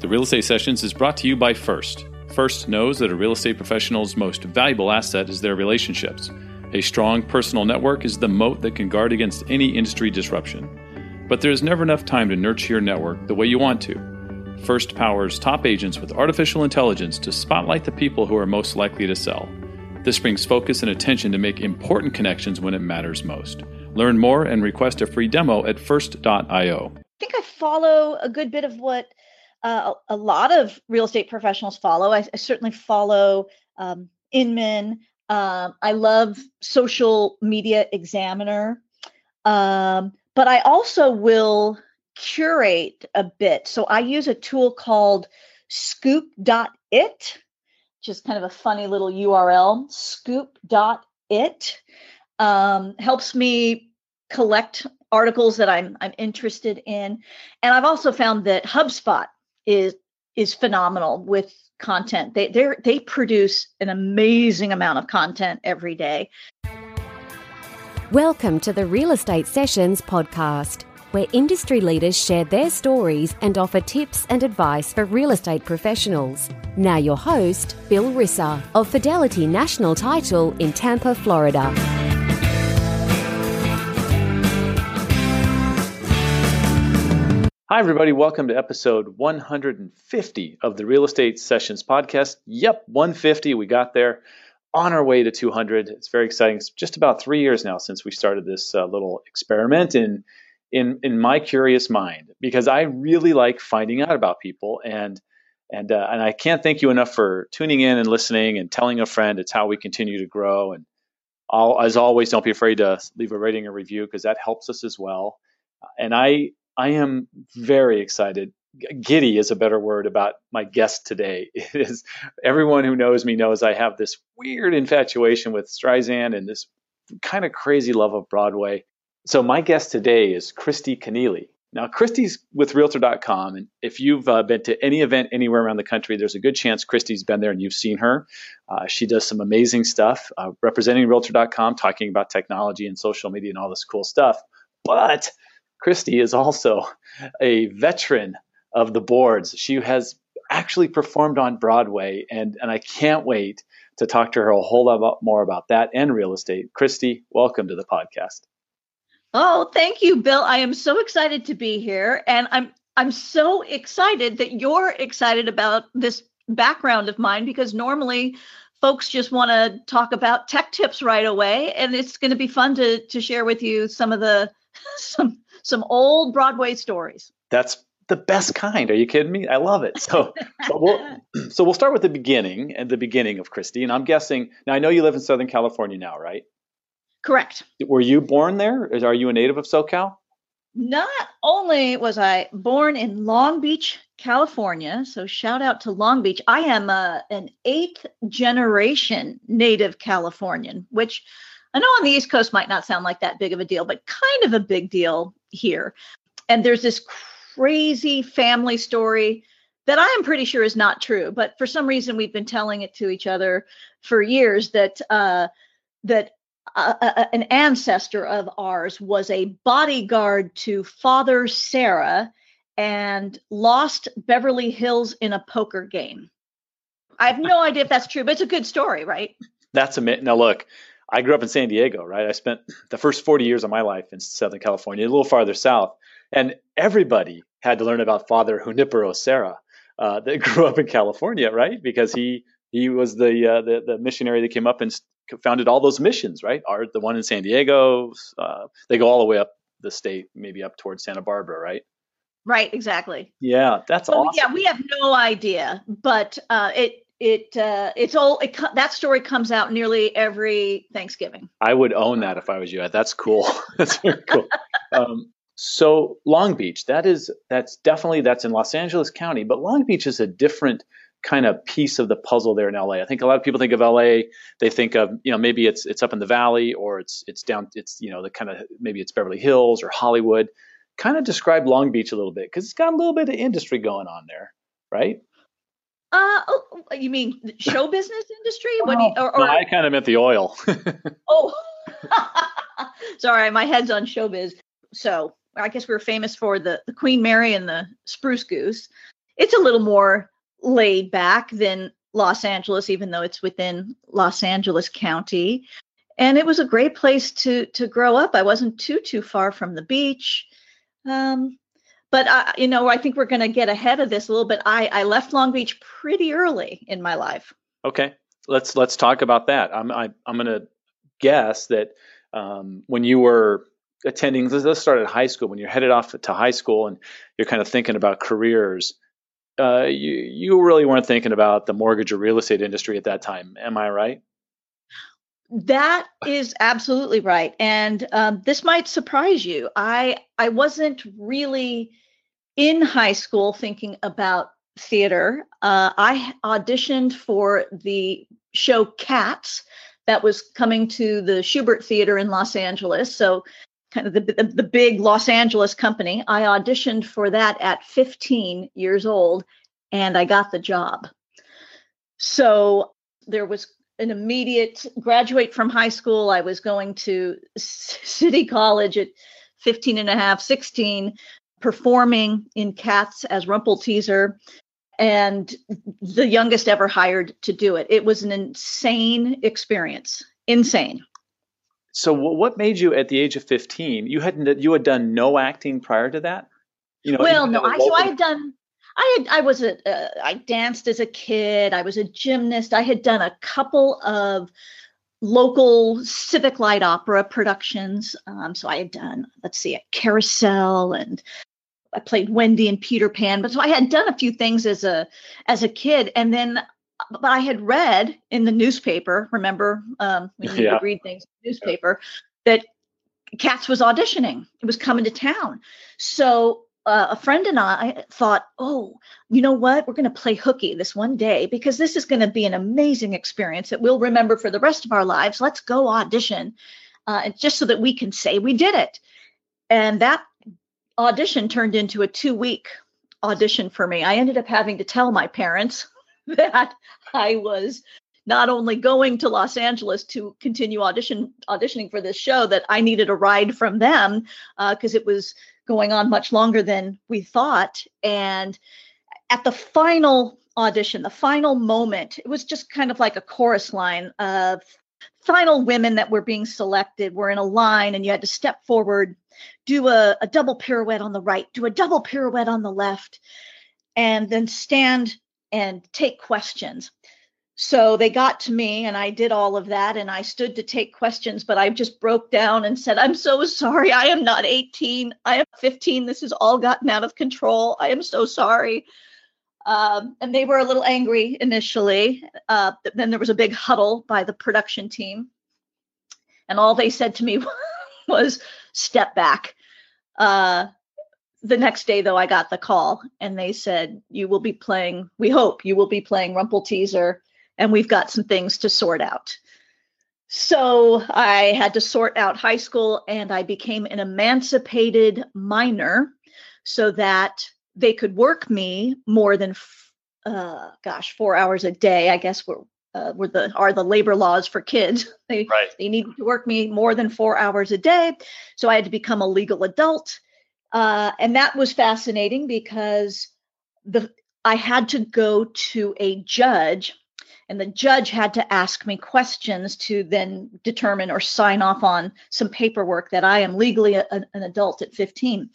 The Real Estate Sessions is brought to you by First. First knows that a real estate professional's most valuable asset is their relationships. A strong personal network is the moat that can guard against any industry disruption. But there is never enough time to nurture your network the way you want to. First powers top agents with artificial intelligence to spotlight the people who are most likely to sell. This brings focus and attention to make important connections when it matters most. Learn more and request a free demo at first.io. I think I follow a good bit of what uh, a lot of real estate professionals follow. I, I certainly follow um, Inman. Um, I love Social Media Examiner. Um, but I also will curate a bit. So I use a tool called scoop.it, which is kind of a funny little URL. Scoop.it um, helps me collect articles that I'm I'm interested in, and I've also found that HubSpot is is phenomenal with content. They they they produce an amazing amount of content every day. Welcome to the Real Estate Sessions podcast, where industry leaders share their stories and offer tips and advice for real estate professionals. Now your host, Bill Risser of Fidelity National Title in Tampa, Florida. Hi, everybody. Welcome to episode 150 of the Real Estate Sessions podcast. Yep, 150. We got there on our way to 200. It's very exciting. It's just about three years now since we started this uh, little experiment in, in, in my curious mind because I really like finding out about people. And, and, uh, and I can't thank you enough for tuning in and listening and telling a friend. It's how we continue to grow. And I'll, as always, don't be afraid to leave a rating or review because that helps us as well. And I I am very excited. Giddy is a better word about my guest today. It is everyone who knows me knows I have this weird infatuation with Streisand and this kind of crazy love of Broadway. So my guest today is Kristi Kennelly. Now, Kristi's with Realtor.com, and if you've uh, been to any event anywhere around the country, there's a good chance Kristi's been there and you've seen her. Uh, she does some amazing stuff, uh, representing Realtor.com, talking about technology and social media and all this cool stuff. But Kristi is also a veteran of the boards. She has actually performed on Broadway, and, and I can't wait to talk to her a whole lot more about that and real estate. Kristi, welcome to the podcast. Oh, thank you, Bill. I am so excited to be here, and I'm I'm so excited that you're excited about this background of mine because normally folks just want to talk about tech tips right away, and it's going to be fun to to share with you some of the some some old Broadway stories. That's the best kind. Are you kidding me? I love it. So, we'll, so we'll start with the beginning and the beginning of Kristi. And I'm guessing now. I know you live in Southern California now, right? Correct. Were you born there? Are you a native of SoCal? Not only was I born in Long Beach, California, so shout out to Long Beach. I am a, uh, an eighth generation native Californian, which I know on the East Coast might not sound like that big of a deal, but kind of a big deal here. And there's this crazy family story that I am pretty sure is not true, but for some reason we've been telling it to each other for years that uh, that uh, uh, uh an ancestor of ours was a bodyguard to Father Serra and lost Beverly Hills in a poker game. I have no idea if that's true, but it's a good story, right? That's a myth. Now, look, I grew up in San Diego, right? I spent the first 40 years of my life in Southern California, a little farther south, and everybody had to learn about Father Junipero Serra uh, that grew up in California, right? Because he he was the, uh, the, the missionary that came up and founded all those missions, right? Are the one in San Diego? Uh, they go all the way up the state, maybe up towards Santa Barbara, right? Right, exactly. Yeah, that's well, awesome. Yeah, we have no idea, but uh, it it uh, it's all it, that story comes out nearly every Thanksgiving. I would own that if I was you. That's cool. that's very cool. Um, so Long Beach, that is that's definitely that's in Los Angeles County, but Long Beach is a different kind of piece of the puzzle there in LA. I think a lot of people think of LA, they think of, you know, maybe it's it's up in the valley or it's it's down it's you know, the kind of maybe it's Beverly Hills or Hollywood. Kind of describe Long Beach a little bit cuz it's got a little bit of industry going on there, right? Uh, oh, oh, you mean show business industry? What? you, or, or, no, I kind of meant the oil. oh, sorry, my head's on showbiz. So I guess we are famous for the, the Queen Mary and the Spruce Goose. it's a little more laid back than Los Angeles, even though it's within Los Angeles County. And it was a great place to to grow up. I wasn't too too far from the beach. Um, but I, you know, I think we're going to get ahead of this a little bit. I, I left Long Beach pretty early in my life. Okay, let's let's talk about that. I'm I, am i am going to guess that um, when you were attending, let's start at high school. When you're headed off to high school and you're kind of thinking about careers, uh, you you really weren't thinking about the mortgage or real estate industry at that time. Am I right? That is absolutely right, and um, this might surprise you. I I wasn't really in high school thinking about theater. Uh, I auditioned for the show Cats that was coming to the Shubert Theater in Los Angeles. So kind of the, the, the big Los Angeles company. I auditioned for that at 15 years old and I got the job. So there was an immediate graduate from high school. I was going to city college at 15 and a half, 16, performing in Cats as Rumpleteazer and the youngest ever hired to do it. It was an insane experience. Insane. So what made you at the age of 15? You had you had done no acting prior to that? You know, well, no, I so I had done I had I was a uh, I danced as a kid. I was a gymnast. I had done a couple of local civic light opera productions. Um, so I had done let's see, a carousel and I played Wendy and Peter Pan. But so I had done a few things as a as a kid, and then but I had read in the newspaper, remember, um, we need yeah. to read things in the newspaper, yeah. that Cats was auditioning. It was coming to town. So uh, a friend and I thought, oh, you know what? We're going to play hooky this one day because this is going to be an amazing experience that we'll remember for the rest of our lives. Let's go audition, uh, just so that we can say we did it. And that audition turned into a two week audition for me. I ended up having to tell my parents that I was not only going to Los Angeles to continue audition auditioning for this show, that I needed a ride from them because uh, it was going on much longer than we thought. And at the final audition, the final moment, it was just kind of like a chorus line of final women that were being selected were in a line, and you had to step forward, do a, a double pirouette on the right, do a double pirouette on the left, and then stand and take questions. So they got to me and I did all of that and I stood to take questions, but I just broke down and said, I'm so sorry. I am not 18. I am 15. This has all gotten out of control. I am so sorry. Um, and they were a little angry initially. Uh, then there was a big huddle by the production team. And all they said to me was, step back. Uh, the next day though i got the call and they said you will be playing we hope you will be playing Rumpleteazer, and we've got some things to sort out so i had to sort out high school and i became an emancipated minor so that they could work me more than uh, gosh four hours a day i guess were uh, were the are the labor laws for kids they right. they needed to work me more than four hours a day so i had to become a legal adult uh, and that was fascinating because the I had to go to a judge, and the judge had to ask me questions to then determine or sign off on some paperwork that I am legally a, an adult at 15.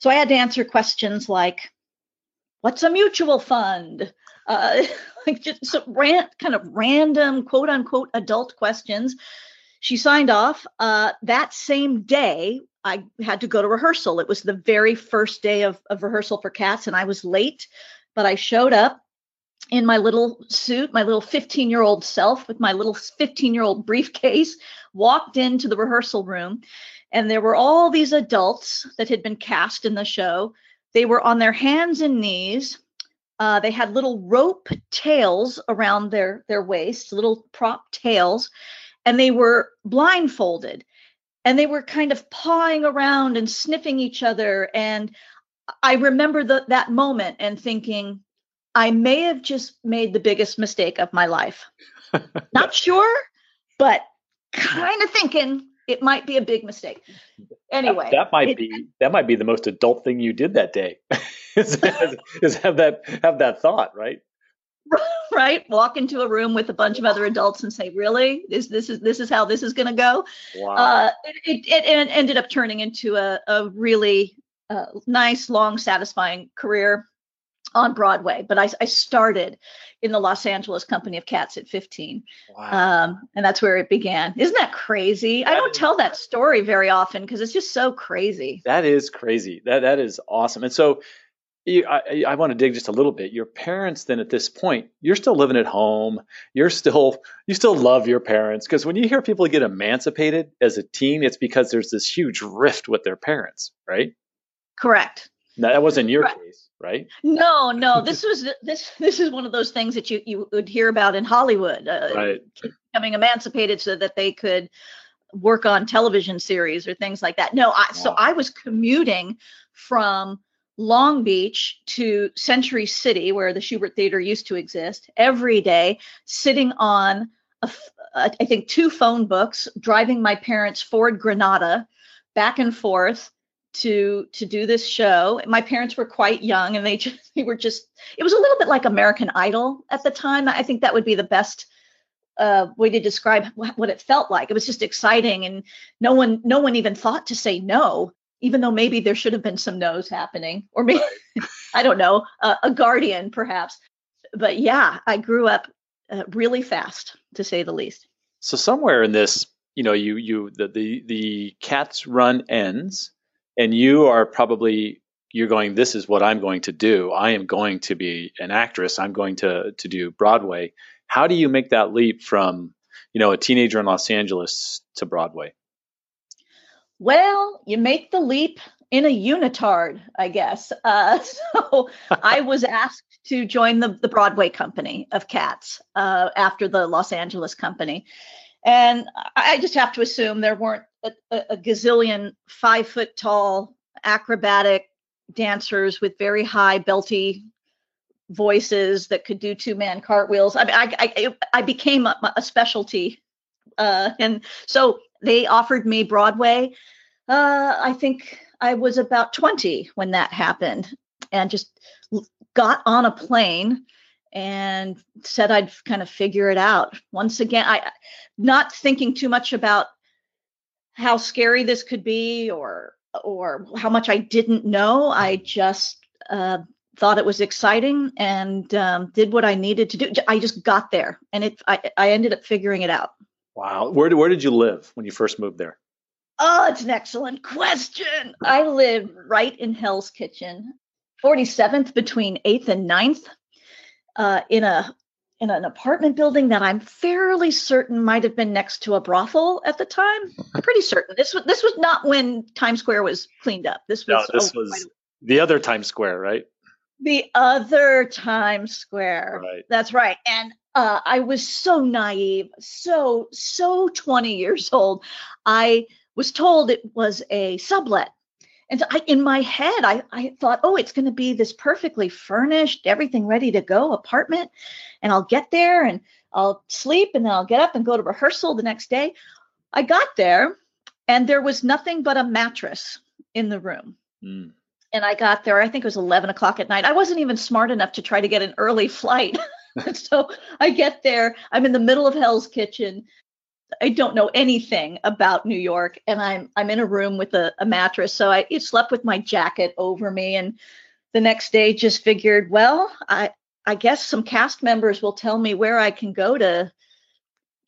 So I had to answer questions like, "What's a mutual fund?" Uh, like just some rant, kind of random quote unquote adult questions. She signed off. Uh, that same day, I had to go to rehearsal. It was the very first day of, of rehearsal for Cats, and I was late, but I showed up in my little suit, my little 15 year old self with my little 15 year old briefcase, walked into the rehearsal room, and there were all these adults that had been cast in the show. They were on their hands and knees. Uh, they had little rope tails around their their waists, little prop tails, and they were blindfolded. And they were kind of pawing around and sniffing each other. And i remember the, that moment and thinking i may have just made the biggest mistake of my life. Not sure but kind of thinking it might be a big mistake. Anyway, that, that might it, be that might be the most adult thing you did that day. is, is have that have that thought, right? right walk into a room with a bunch of other adults and say really this this is this is how this is going to go wow. uh, it, it, it, ended up turning into a, a really uh, nice long satisfying career on broadway but I, I, started in the los angeles company of cats at 15 wow. um, and that's where it began isn't that crazy that i don't is, tell that story very often because it's just so crazy that is crazy that that is awesome and so you, I, I want to dig just a little bit. Your parents, then at this point, you're still living at home. You're still, you still love your parents. Because when you hear people get emancipated as a teen, it's because there's this huge rift with their parents, right? Correct. Now, that wasn't your right. case, right? No, no. This was this. This is one of those things that you you would hear about in Hollywood, uh, right? Becoming emancipated so that they could work on television series or things like that. No, I, wow. so I was commuting from Long Beach to Century City, where the Shubert Theater used to exist, every day, sitting on, a, I think, two phone books, driving my parents' Ford Granada back and forth to to do this show. My parents were quite young, and they just they were just. It was a little bit like American Idol at the time. I think that would be the best uh, way to describe what it felt like. It was just exciting, and no one no one even thought to say no even though maybe there should have been some no's happening, or maybe I don't know, uh, a guardian perhaps. But yeah, I grew up uh, really fast, to say the least. So somewhere in this, you know, you you the the the cat's run ends, and you are probably you're going. This is what I'm going to do. I am going to be an actress. I'm going to to do Broadway. How do you make that leap from you know a teenager in Los Angeles to Broadway? Well, you make the leap in a unitard, I guess. Uh, so I was asked to join the, the Broadway company of cats uh, after the Los Angeles company. And I just have to assume there weren't a, a gazillion five foot tall acrobatic dancers with very high belty voices that could do two man cartwheels. I, I, I, I became a, a specialty. Uh, and so they offered me Broadway. Uh, I think I was about 20 when that happened and just got on a plane and said I'd kind of figure it out. Once again, I not thinking too much about how scary this could be or or how much I didn't know. I just uh, thought it was exciting and um, did what I needed to do. I just got there, and it. I, I ended up figuring it out. Wow. Where, where did you live when you first moved there? Oh, it's an excellent question. I live right in Hell's Kitchen, 47th between 8th and 9th, uh, in a in an apartment building that I'm fairly certain might have been next to a brothel at the time. I'm pretty certain. This was this was not when Times Square was cleaned up. This was no, this oh, was the other Times Square, right? The other Times Square. Right. That's right. And uh, I was so naive, so so 20 years old. I was told it was a sublet. And I, in my head, I, I thought, oh, it's going to be this perfectly furnished, everything ready to go apartment. And I'll get there and I'll sleep and then I'll get up and go to rehearsal the next day. I got there and there was nothing but a mattress in the room. Mm. And I got there, I think it was 11 o'clock at night. I wasn't even smart enough to try to get an early flight. so I get there, I'm in the middle of Hell's Kitchen. I don't know anything about New York, and I'm I'm in a room with a, a mattress. So I slept with my jacket over me, and the next day just figured, well, I I guess some cast members will tell me where I can go to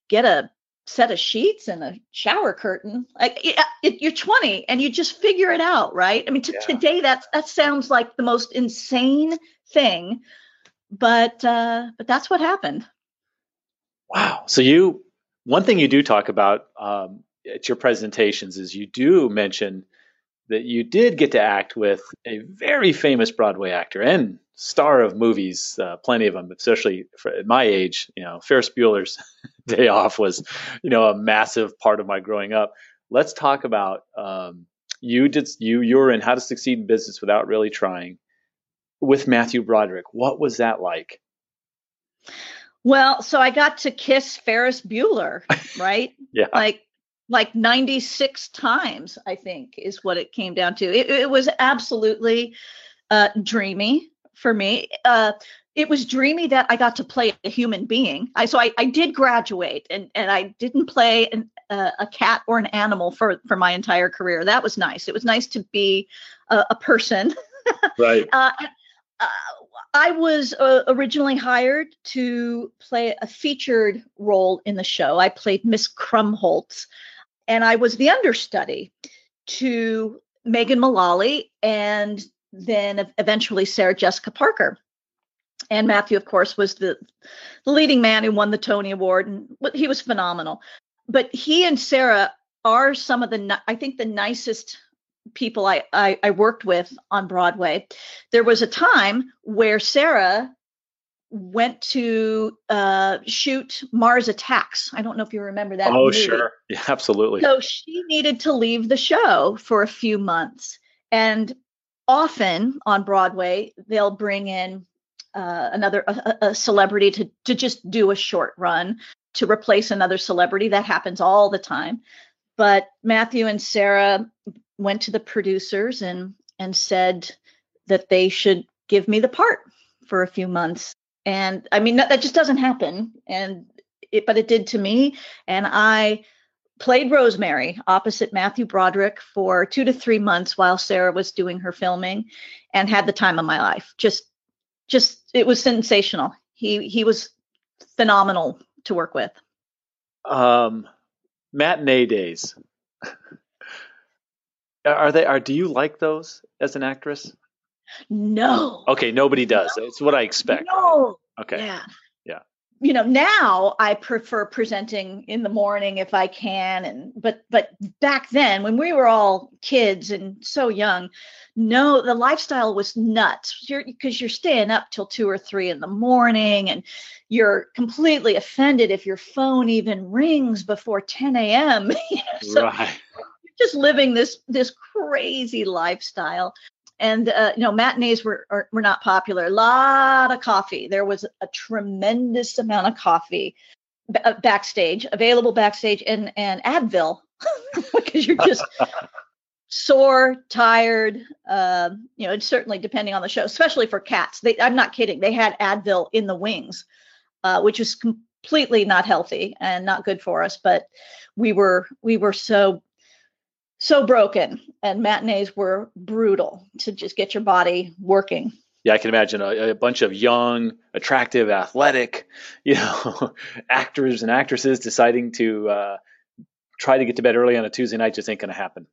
get a set of sheets and a shower curtain. Like it, it, you're 20 and you just figure it out, right? I mean, yeah. today that that sounds like the most insane thing, but uh, but that's what happened. Wow. So you, one thing you do talk about um, at your presentations is you do mention that you did get to act with a very famous Broadway actor and star of movies, uh, plenty of them, especially for, at my age. You know, Ferris Bueller's Day Off was, you know, a massive part of my growing up. Let's talk about um, you did you you were in How to Succeed in Business Without Really Trying with Matthew Broderick. What was that like? Well, so I got to kiss Ferris Bueller, right? yeah. Like like 96 times, I think, is what it came down to. It, it was absolutely uh, dreamy for me. Uh, it was dreamy that I got to play a human being. I so I, I did graduate, and and I didn't play an, uh, a cat or an animal for for my entire career. That was nice. It was nice to be a, a person. Right. uh, uh, I was uh, originally hired to play a featured role in the show. I played Miss Krumholtz, and I was the understudy to Megan Mullally and then eventually Sarah Jessica Parker. And Matthew, of course, was the, the leading man who won the Tony Award, and he was phenomenal. But he and Sarah are some of the, I think, the nicest people I, I, I worked with on Broadway. There was a time where Sarah went to uh, shoot Mars Attacks. I don't know if you remember that. Oh, movie. sure. Yeah, absolutely. So she needed to leave the show for a few months. And often on Broadway, they'll bring in uh, another a, a celebrity to to just do a short run to replace another celebrity. That happens all the time. But Matthew and Sarah went to the producers and and said that they should give me the part for a few months. And I mean that, just doesn't happen. And it, but it did to me. And I played Rosemary opposite Matthew Broderick for two to three months while Sarah was doing her filming and had the time of my life. Just just it was sensational. He he was phenomenal to work with. Um matinee days. are they are do you like those as an actress? No. Okay, nobody does. No. It's what I expect. No. Okay. Yeah Yeah. you know now i prefer presenting in the morning if i can and but but back then when we were all kids and so young no the lifestyle was nuts you're because you're staying up till two or three in the morning and you're completely offended if your phone even rings before 10 a.m so right. Just living this this crazy lifestyle and uh, you know matinees were are, were not popular. A lot of coffee. There was a tremendous amount of coffee b- uh, backstage, available backstage, and and Advil because you're just sore, tired. Uh, you know, it's certainly depending on the show, especially for cats. They, I'm not kidding. They had Advil in the wings, uh, which was completely not healthy and not good for us. But we were we were so so broken and matinees were brutal to just get your body working. Yeah i can imagine a, a bunch of young attractive athletic you know actors and actresses deciding to uh, try to get to bed early on a tuesday night just ain't going to happen.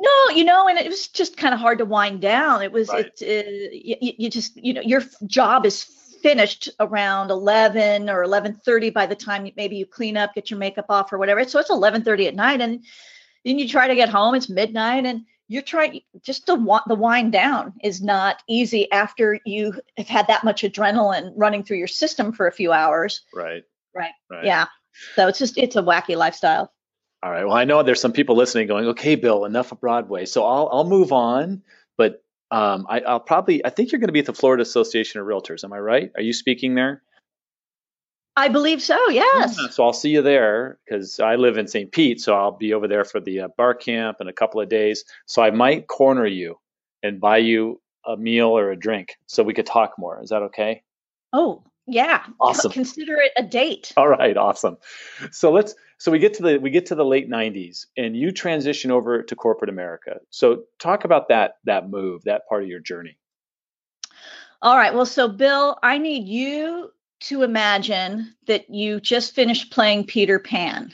No you know and it was just kind of hard to wind down. It was right. it uh, you, you just you know your job is finished around 11 or 11:30 by the time maybe you clean up get your makeup off or whatever. So it's 11:30 at night and then you try to get home, it's midnight, and you're trying just to want the wind down is not easy after you have had that much adrenaline running through your system for a few hours. Right. Right. right. Yeah. So it's just it's a wacky lifestyle. All right. Well, I know there's some people listening going, okay, Bill, enough of Broadway. So I'll I'll move on, but um, I, will probably I think you're going to be at the Florida Association of Realtors. Am I right? Are you speaking there? I believe so. Yes. Yeah, so I'll see you there because I live in St. Pete, so I'll be over there for the uh, bar camp in a couple of days. So I might corner you and buy you a meal or a drink so we could talk more. Is that okay? Oh, yeah. Awesome. Consider it a date. All right, awesome. So let's so we get to the we get to the late 90s and you transition over to corporate America. So talk about that that move, that part of your journey. All right. Well, so Bill, I need you to imagine that you just finished playing Peter Pan.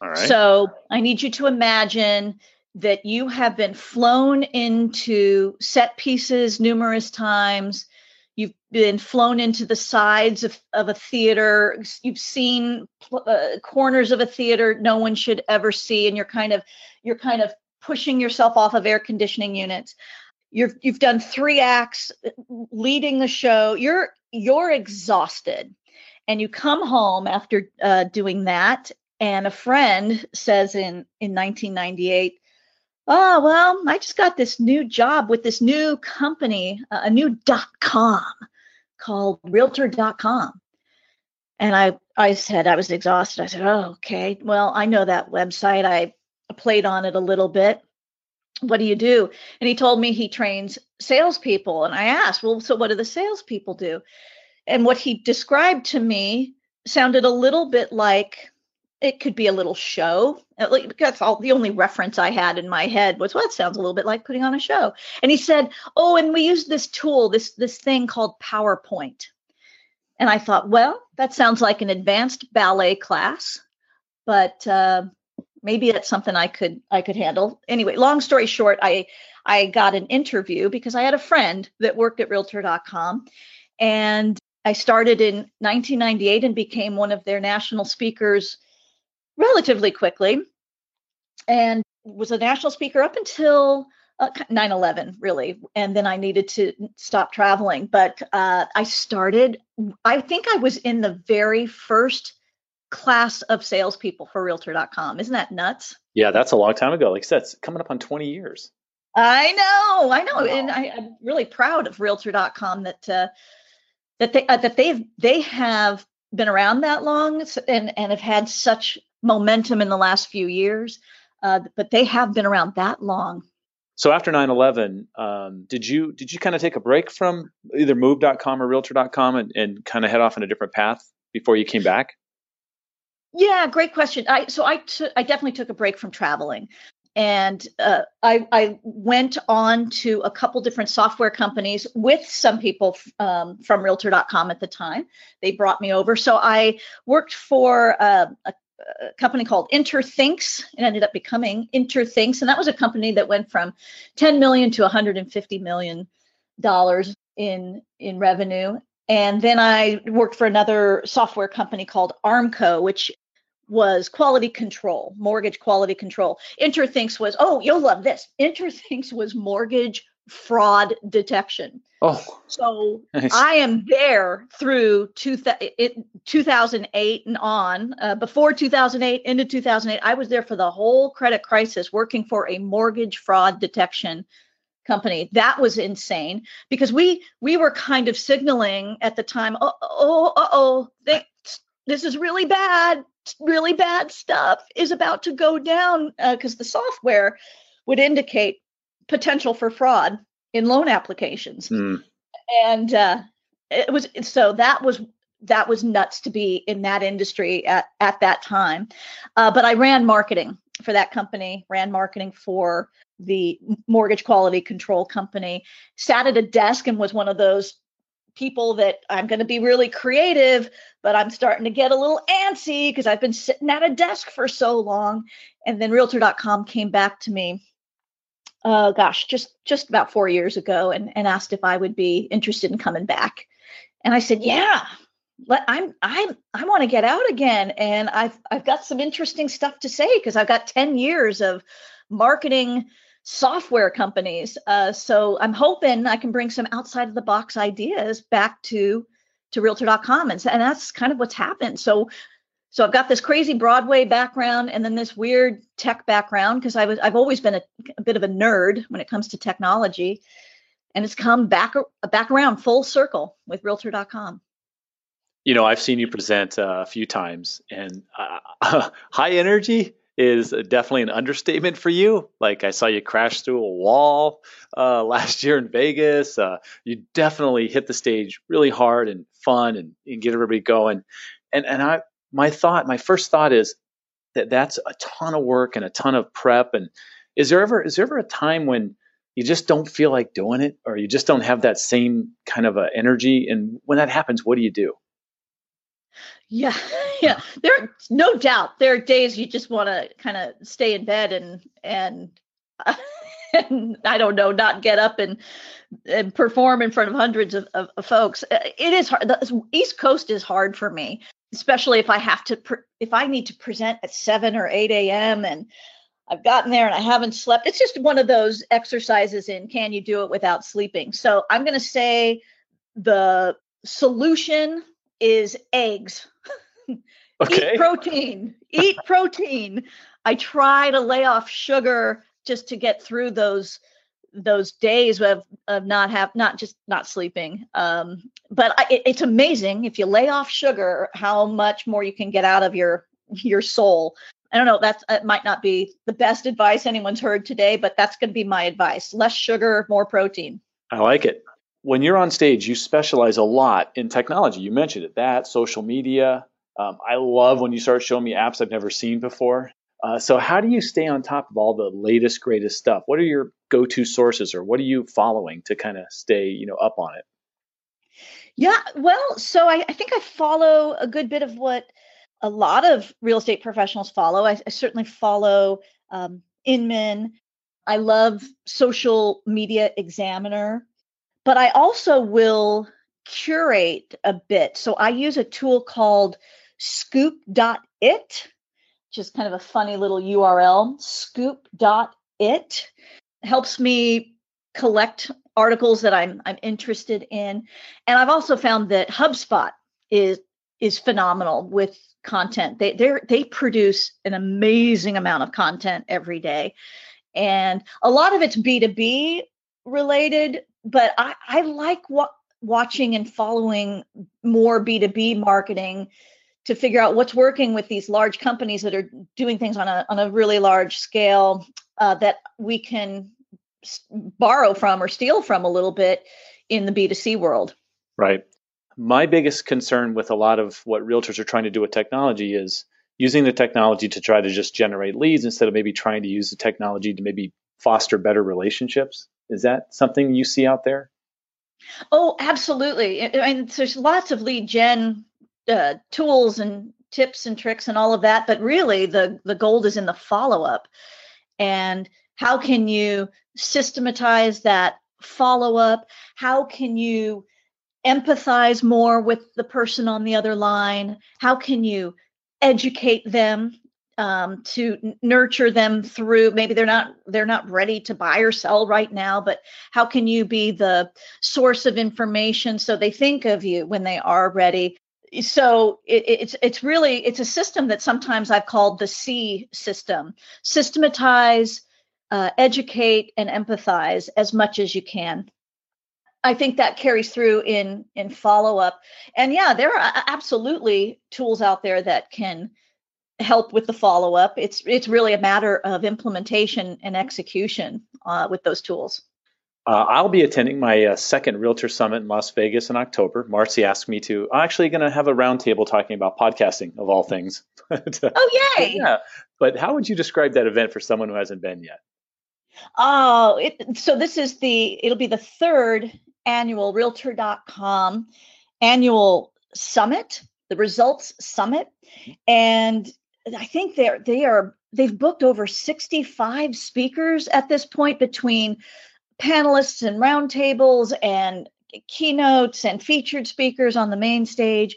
All right. So I need you to imagine that you have been flown into set pieces numerous times. You've been flown into the sides of, of a theater. You've seen uh, corners of a theater no one should ever see, and you're kind of you're kind of pushing yourself off of air conditioning units. You've you've done three acts, leading the show. You're you're exhausted and you come home after uh, doing that and a friend says in in 1998 oh well i just got this new job with this new company uh, a new dot com called realtor.com And I, I said, I was exhausted. I said, Oh, okay. Well, I know that website. I played on it a little bit. What do you do? And he told me he trains salespeople. And I asked, Well, so what do the salespeople do? And what he described to me sounded a little bit like it could be a little show. That's all the only reference I had in my head was, well, that sounds a little bit like putting on a show. And he said, Oh, and we use this tool, this this thing called PowerPoint. And I thought, well, that sounds like an advanced ballet class, but uh, maybe that's something I could I could handle. Anyway, long story short, I I got an interview because I had a friend that worked at Realtor.com, and I started in 1998 and became one of their national speakers relatively quickly and was a national speaker up until uh, 9-11 really and then i needed to stop traveling but uh, i started i think i was in the very first class of salespeople for realtor.com isn't that nuts yeah that's a long time ago like i said it's coming up on 20 years i know i know wow. and I, am really proud of realtor.com that uh, that they uh, that they've they have been around that long and and have had such momentum in the last few years, uh, but they have been around that long. So after 9/11, um, did you did you kind of take a break from either Move.com or Realtor.com and, and kind of head off in a different path before you came back? Yeah, great question. I so I, t- I definitely took a break from traveling and uh, I, I, went on to a couple different software companies with some people um, from realtor.com at the time they brought me over so i worked for uh, a a company called Interthinx. It ended up becoming Interthinx, and that was a company that went from 10 million to 150 million dollars in in revenue. And then I worked for another software company called Armco, which was quality control, mortgage quality control. Interthinx was, oh, you'll love this. Interthinx was mortgage fraud detection. Oh, so nice. I am there through two it, 2008 and on. Uh, before 2008 into 2008, I was there for the whole credit crisis, working for a mortgage fraud detection company. That was insane because we we were kind of signaling at the time. Oh, oh, oh, this is really bad. Really bad stuff is about to go down because uh, the software would indicate potential for fraud in loan applications. Mm. And uh, it was so that was that was nuts to be in that industry at at that time. Uh, but I ran marketing for that company, ran marketing for the mortgage quality control company, sat at a desk and was one of those people that I'm going to be really creative, but I'm starting to get a little antsy because I've been sitting at a desk for so long. And then realtor.com came back to me uh, gosh, just just about four years ago, and and asked if I would be interested in coming back, and I said, yeah. But I'm I'm I want to get out again, and I've I've got some interesting stuff to say because I've got ten years of marketing software companies. Uh, so I'm hoping I can bring some outside of the box ideas back to to realtor.com and, and that's kind of what's happened. So so I've got this crazy Broadway background and then this weird tech background because I was I've always been a, a, bit of a nerd when it comes to technology, and it's come back back around full circle with Realtor.com. You know, I've seen you present uh, a few times, and uh, high energy is definitely an understatement for you. Like I saw you crash through a wall uh, last year in Vegas. Uh, you definitely hit the stage really hard and fun and, and get everybody going. And and I my thought, my first thought is that that's a ton of work and a ton of prep. And is there ever is there ever a time when you just don't feel like doing it, or you just don't have that same kind of energy? And when that happens, what do you do? Yeah, yeah. There, are no doubt, there are days you just want to kind of stay in bed and and. Uh, and I don't know, not get up and and perform in front of hundreds of, of, of folks. Uh, it is hard. The East Coast is hard for me especially if I have to, pre- if I need to present at 7 or 8 a.m. and I've gotten there and I haven't slept. It's just one of those exercises in can you do it without sleeping? So I'm going to say the solution is eggs. Okay. Eat protein. Eat protein. I try to lay off sugar just to get through those those days of of not have not just not sleeping. Um, but I, it, it's amazing if you lay off sugar, how much more you can get out of your your soul. I don't know. That it might not be the best advice anyone's heard today, but that's going to be my advice: less sugar, more protein. I like it. When you're on stage, you specialize a lot in technology. You mentioned it, that social media. Um, I love when you start showing me apps I've never seen before. Uh, so, how do you stay on top of all the latest, greatest stuff? What are your go-to sources, or what are you following to kind of stay, you know, up on it? Yeah, well, so I, I, think I follow a good bit of what a lot of real estate professionals follow. I, I certainly follow um, Inman. I love Social Media Examiner, but I also will curate a bit. So I use a tool called Scoop.it just kind of a funny little URL, scoop.it. Helps me collect articles that I'm I'm interested in. And I've also found that HubSpot is is phenomenal with content. They they they produce an amazing amount of content every day. And a lot of it's B2B related, but I, I like watching and following more B2B marketing to figure out what's working with these large companies that are doing things on a on a really large scale uh, that we can borrow from or steal from a little bit in the B2C world. Right. My biggest concern with a lot of what realtors are trying to do with technology is using the technology to try to just generate leads instead of maybe trying to use the technology to maybe foster better relationships. Is that something you see out there? Oh, absolutely. I mean, there's lots of lead gen uh, tools and tips and tricks and all of that but really the the gold is in the follow up and how can you systematize that follow up how can you empathize more with the person on the other line how can you educate them um, to n- nurture them through maybe they're not they're not ready to buy or sell right now but how can you be the source of information so they think of you when they are ready? So it, it's it's really it's a system that sometimes I've called the C system: systematize, uh, educate, and empathize as much as you can. I think that carries through in in follow up, and yeah, there are absolutely tools out there that can help with the follow up. It's it's really a matter of implementation and execution uh, with those tools. Uh, I'll be attending my uh, second Realtor Summit in Las Vegas in October. Marcy asked me to. I'm actually going to have a roundtable talking about podcasting, of all things. oh, yay! yeah. But how would you describe that event for someone who hasn't been yet? Oh, it, so this is the, it'll be the third annual Realtor.com annual summit, the Results Summit. And I think they're, they are, they've booked over 65 speakers at this point between panelists and roundtables and keynotes and featured speakers on the main stage.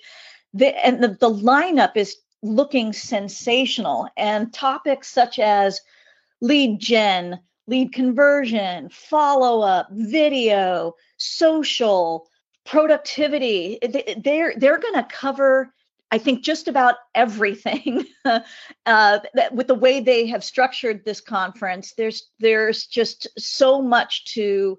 The, and the, the lineup is looking sensational. And topics such as lead gen, lead conversion, follow up, video, social, productivity, they're, they're going to cover I think just about everything uh, with the way they have structured this conference. There's there's just so much to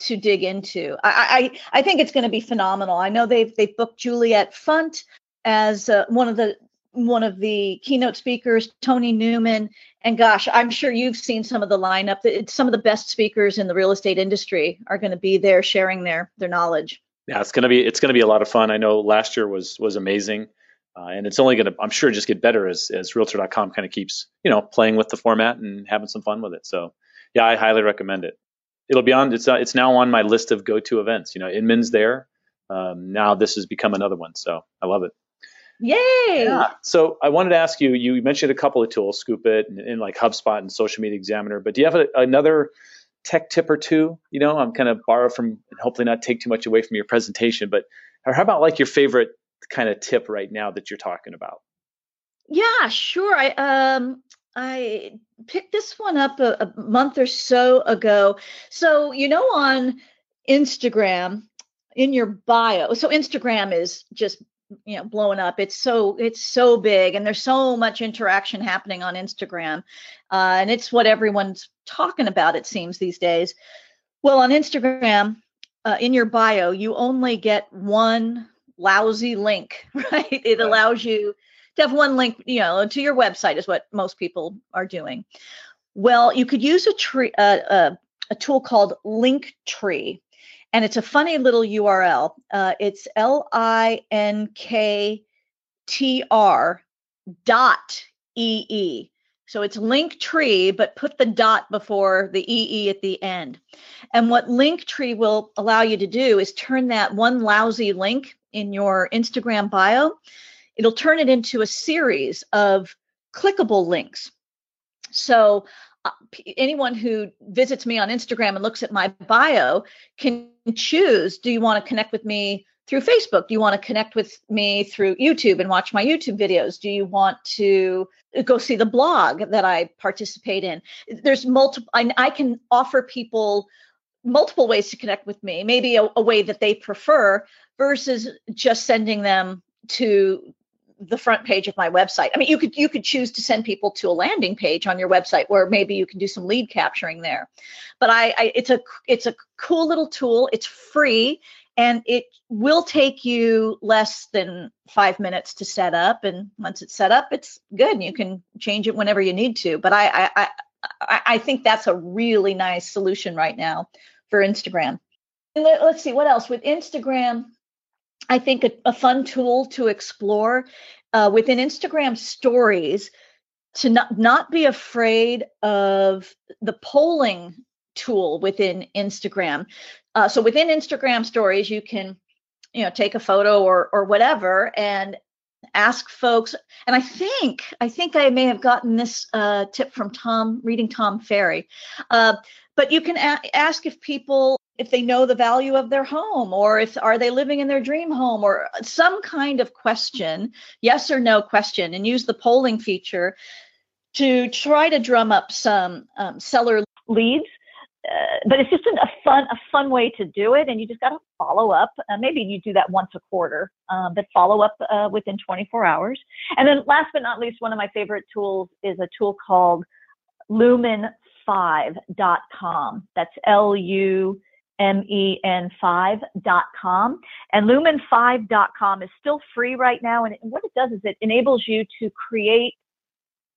to dig into. I I, I think it's going to be phenomenal. I know they've they've booked Juliet Funt as uh, one of the one of the keynote speakers, Tony Newman, and gosh, I'm sure you've seen some of the lineup. Some of the best speakers in the real estate industry are going to be there sharing their their knowledge. Yeah, it's gonna be it's gonna be a lot of fun. I know last year was was amazing. Uh, and it's only going to, I'm sure, just get better as, as Realtor.com kind of keeps, you know, playing with the format and having some fun with it. So, yeah, I highly recommend it. It'll be on. It's uh, it's now on my list of go-to events. You know, Inman's there. Um, now this has become another one. So I love it. Yay! Yeah. So I wanted to ask you. You mentioned a couple of tools, Scoop It, and, and like HubSpot and Social Media Examiner. But do you have a, another tech tip or two? You know, I'm kind of borrow from and hopefully not take too much away from your presentation. But or how about like your favorite kind of tip right now that you're talking about? Yeah, sure. I um I picked this one up a, a month or so ago. So, you know on Instagram in your bio. So Instagram is just you know blowing up it's so it's so big and there's so much interaction happening on instagram uh, and it's what everyone's talking about it seems these days Well, on Instagram, uh, in your bio, you only get one lousy link, right? It allows you to have one link, you know, to your website is what most people are doing. Well, you could use a tree, uh, uh, a tool called Linktree, and it's a funny little URL. Uh, it's L I N K T R dot E E. So it's Linktree, but put the dot before the EE at the end. And what Linktree will allow you to do is turn that one lousy link in your Instagram bio, it'll turn it into a series of clickable links. So uh, anyone who visits me on Instagram and looks at my bio can choose do you want to connect with me through Facebook? Do you want to connect with me through YouTube and watch my YouTube videos? Do you want to go see the blog that I participate in? There's multiple, I, I can offer people multiple ways to connect with me, maybe a, a way that they prefer versus just sending them to the front page of my website. I mean, you could you could choose to send people to a landing page on your website where maybe you can do some lead capturing there. But I, I it's a it's a cool little tool. It's free and it will take you less than five minutes to set up. And once it's set up, it's good. And you can change it whenever you need to. But I I I, I think that's a really nice solution right now for Instagram. And let, us see what else with Instagram I think a, a fun tool to explore uh, within Instagram stories to not, not be afraid of the polling tool within Instagram. Uh, so within Instagram stories, you can, you know, take a photo or or whatever and ask folks. And I think I think I may have gotten this uh, tip from Tom reading Tom Ferry, uh, but you can a- ask if people if they know the value of their home or if are they living in their dream home or some kind of question yes or no question and use the polling feature to try to drum up some um, seller leads uh, but it's just an, a fun a fun way to do it and you just got to follow up uh, maybe you do that once a quarter um, but follow up uh, within 24 hours. And then last but not least one of my favorite tools is a tool called lumen5.com that's l-u men5.com. And lumen5.com is still free right now. And what it does is it enables you to create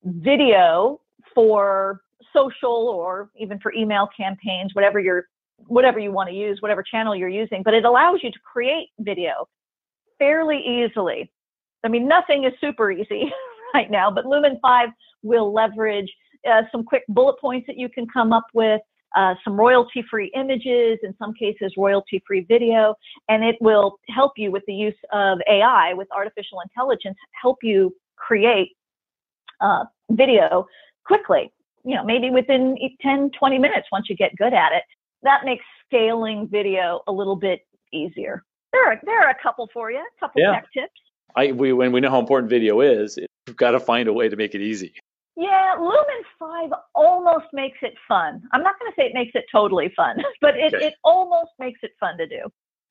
video for social or even for email campaigns, whatever you're whatever you want to use, whatever channel you're using, but it allows you to create video fairly easily. I mean, nothing is super easy right now, but Lumen 5 will leverage uh, some quick bullet points that you can come up with, uh, some royalty free images, in some cases, royalty free video, and it will help you with the use of AI, with artificial intelligence, help you create uh, video quickly, you know, maybe within 10, 20 minutes once you get good at it. That makes scaling video a little bit easier. There are, there are a couple for you, a couple yeah. tech tips. I, we, when we know how important video is, we've got to find a way to make it easy. Yeah, Lumen 5 almost makes it fun. I'm not going to say it makes it totally fun, but it, okay. it almost makes it fun to do.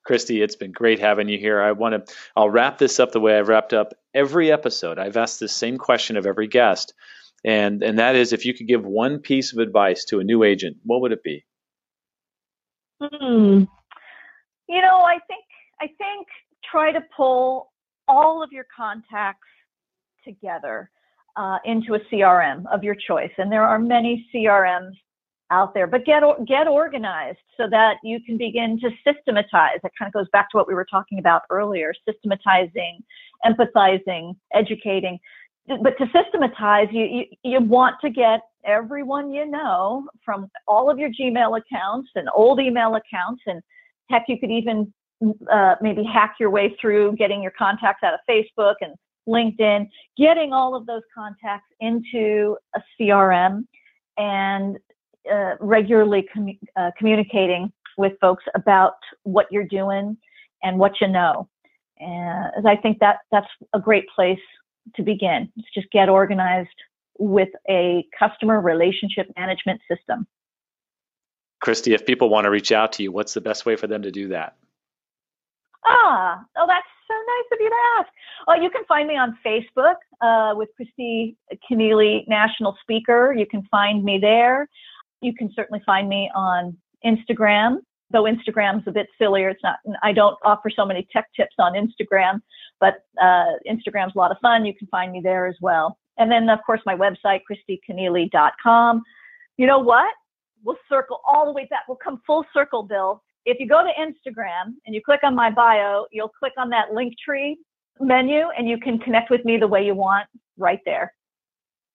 Kristi, it's been great having you here. I want to I'll wrap this up the way I've wrapped up every episode. I've asked the same question of every guest. And and that is if you could give one piece of advice to a new agent, what would it be? Hmm. You know, I think I think try to pull all of your contacts together uh, into a CRM of your choice. And there are many CRMs out there, but get get organized so that you can begin to systematize. That kind of goes back to what we were talking about earlier: systematizing, empathizing, educating. But to systematize, you, you you want to get everyone you know from all of your Gmail accounts and old email accounts, and heck, you could even uh, maybe hack your way through getting your contacts out of Facebook and LinkedIn, getting all of those contacts into a CRM and uh, regularly commu- uh, communicating with folks about what you're doing and what you know. And I think that that's a great place to begin. It's just get organized with a customer relationship management system. Kristi, if people want to reach out to you, what's the best way for them to do that? Ah, oh, that's so nice of you to ask. Well, you can find me on Facebook uh, with Kristi Kennelly, National Speaker. You can find me there. You can certainly find me on Instagram, though Instagram's a bit sillier. It's not, I don't offer so many tech tips on Instagram, but uh, Instagram's a lot of fun. You can find me there as well. And then, of course, my website, kristikennelly.com. You know what? We'll circle all the way back. We'll come full circle, Bill. If you go to Instagram and you click on my bio, you'll click on that link tree menu and you can connect with me the way you want right there.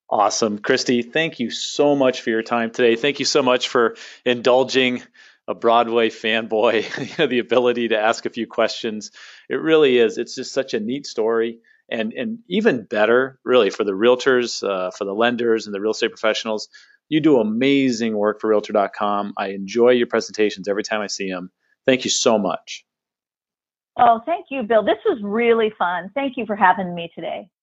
Awesome. Kristi, thank you so much for your time today. Thank you so much for indulging a Broadway fanboy, you know, the ability to ask a few questions. It really is. It's just such a neat story. And, and even better, really, for the realtors, uh, for the lenders, and the real estate professionals. You do amazing work for Realtor.com. I enjoy your presentations every time I see them. Thank you so much. Oh, thank you, Bill. This was really fun. Thank you for having me today.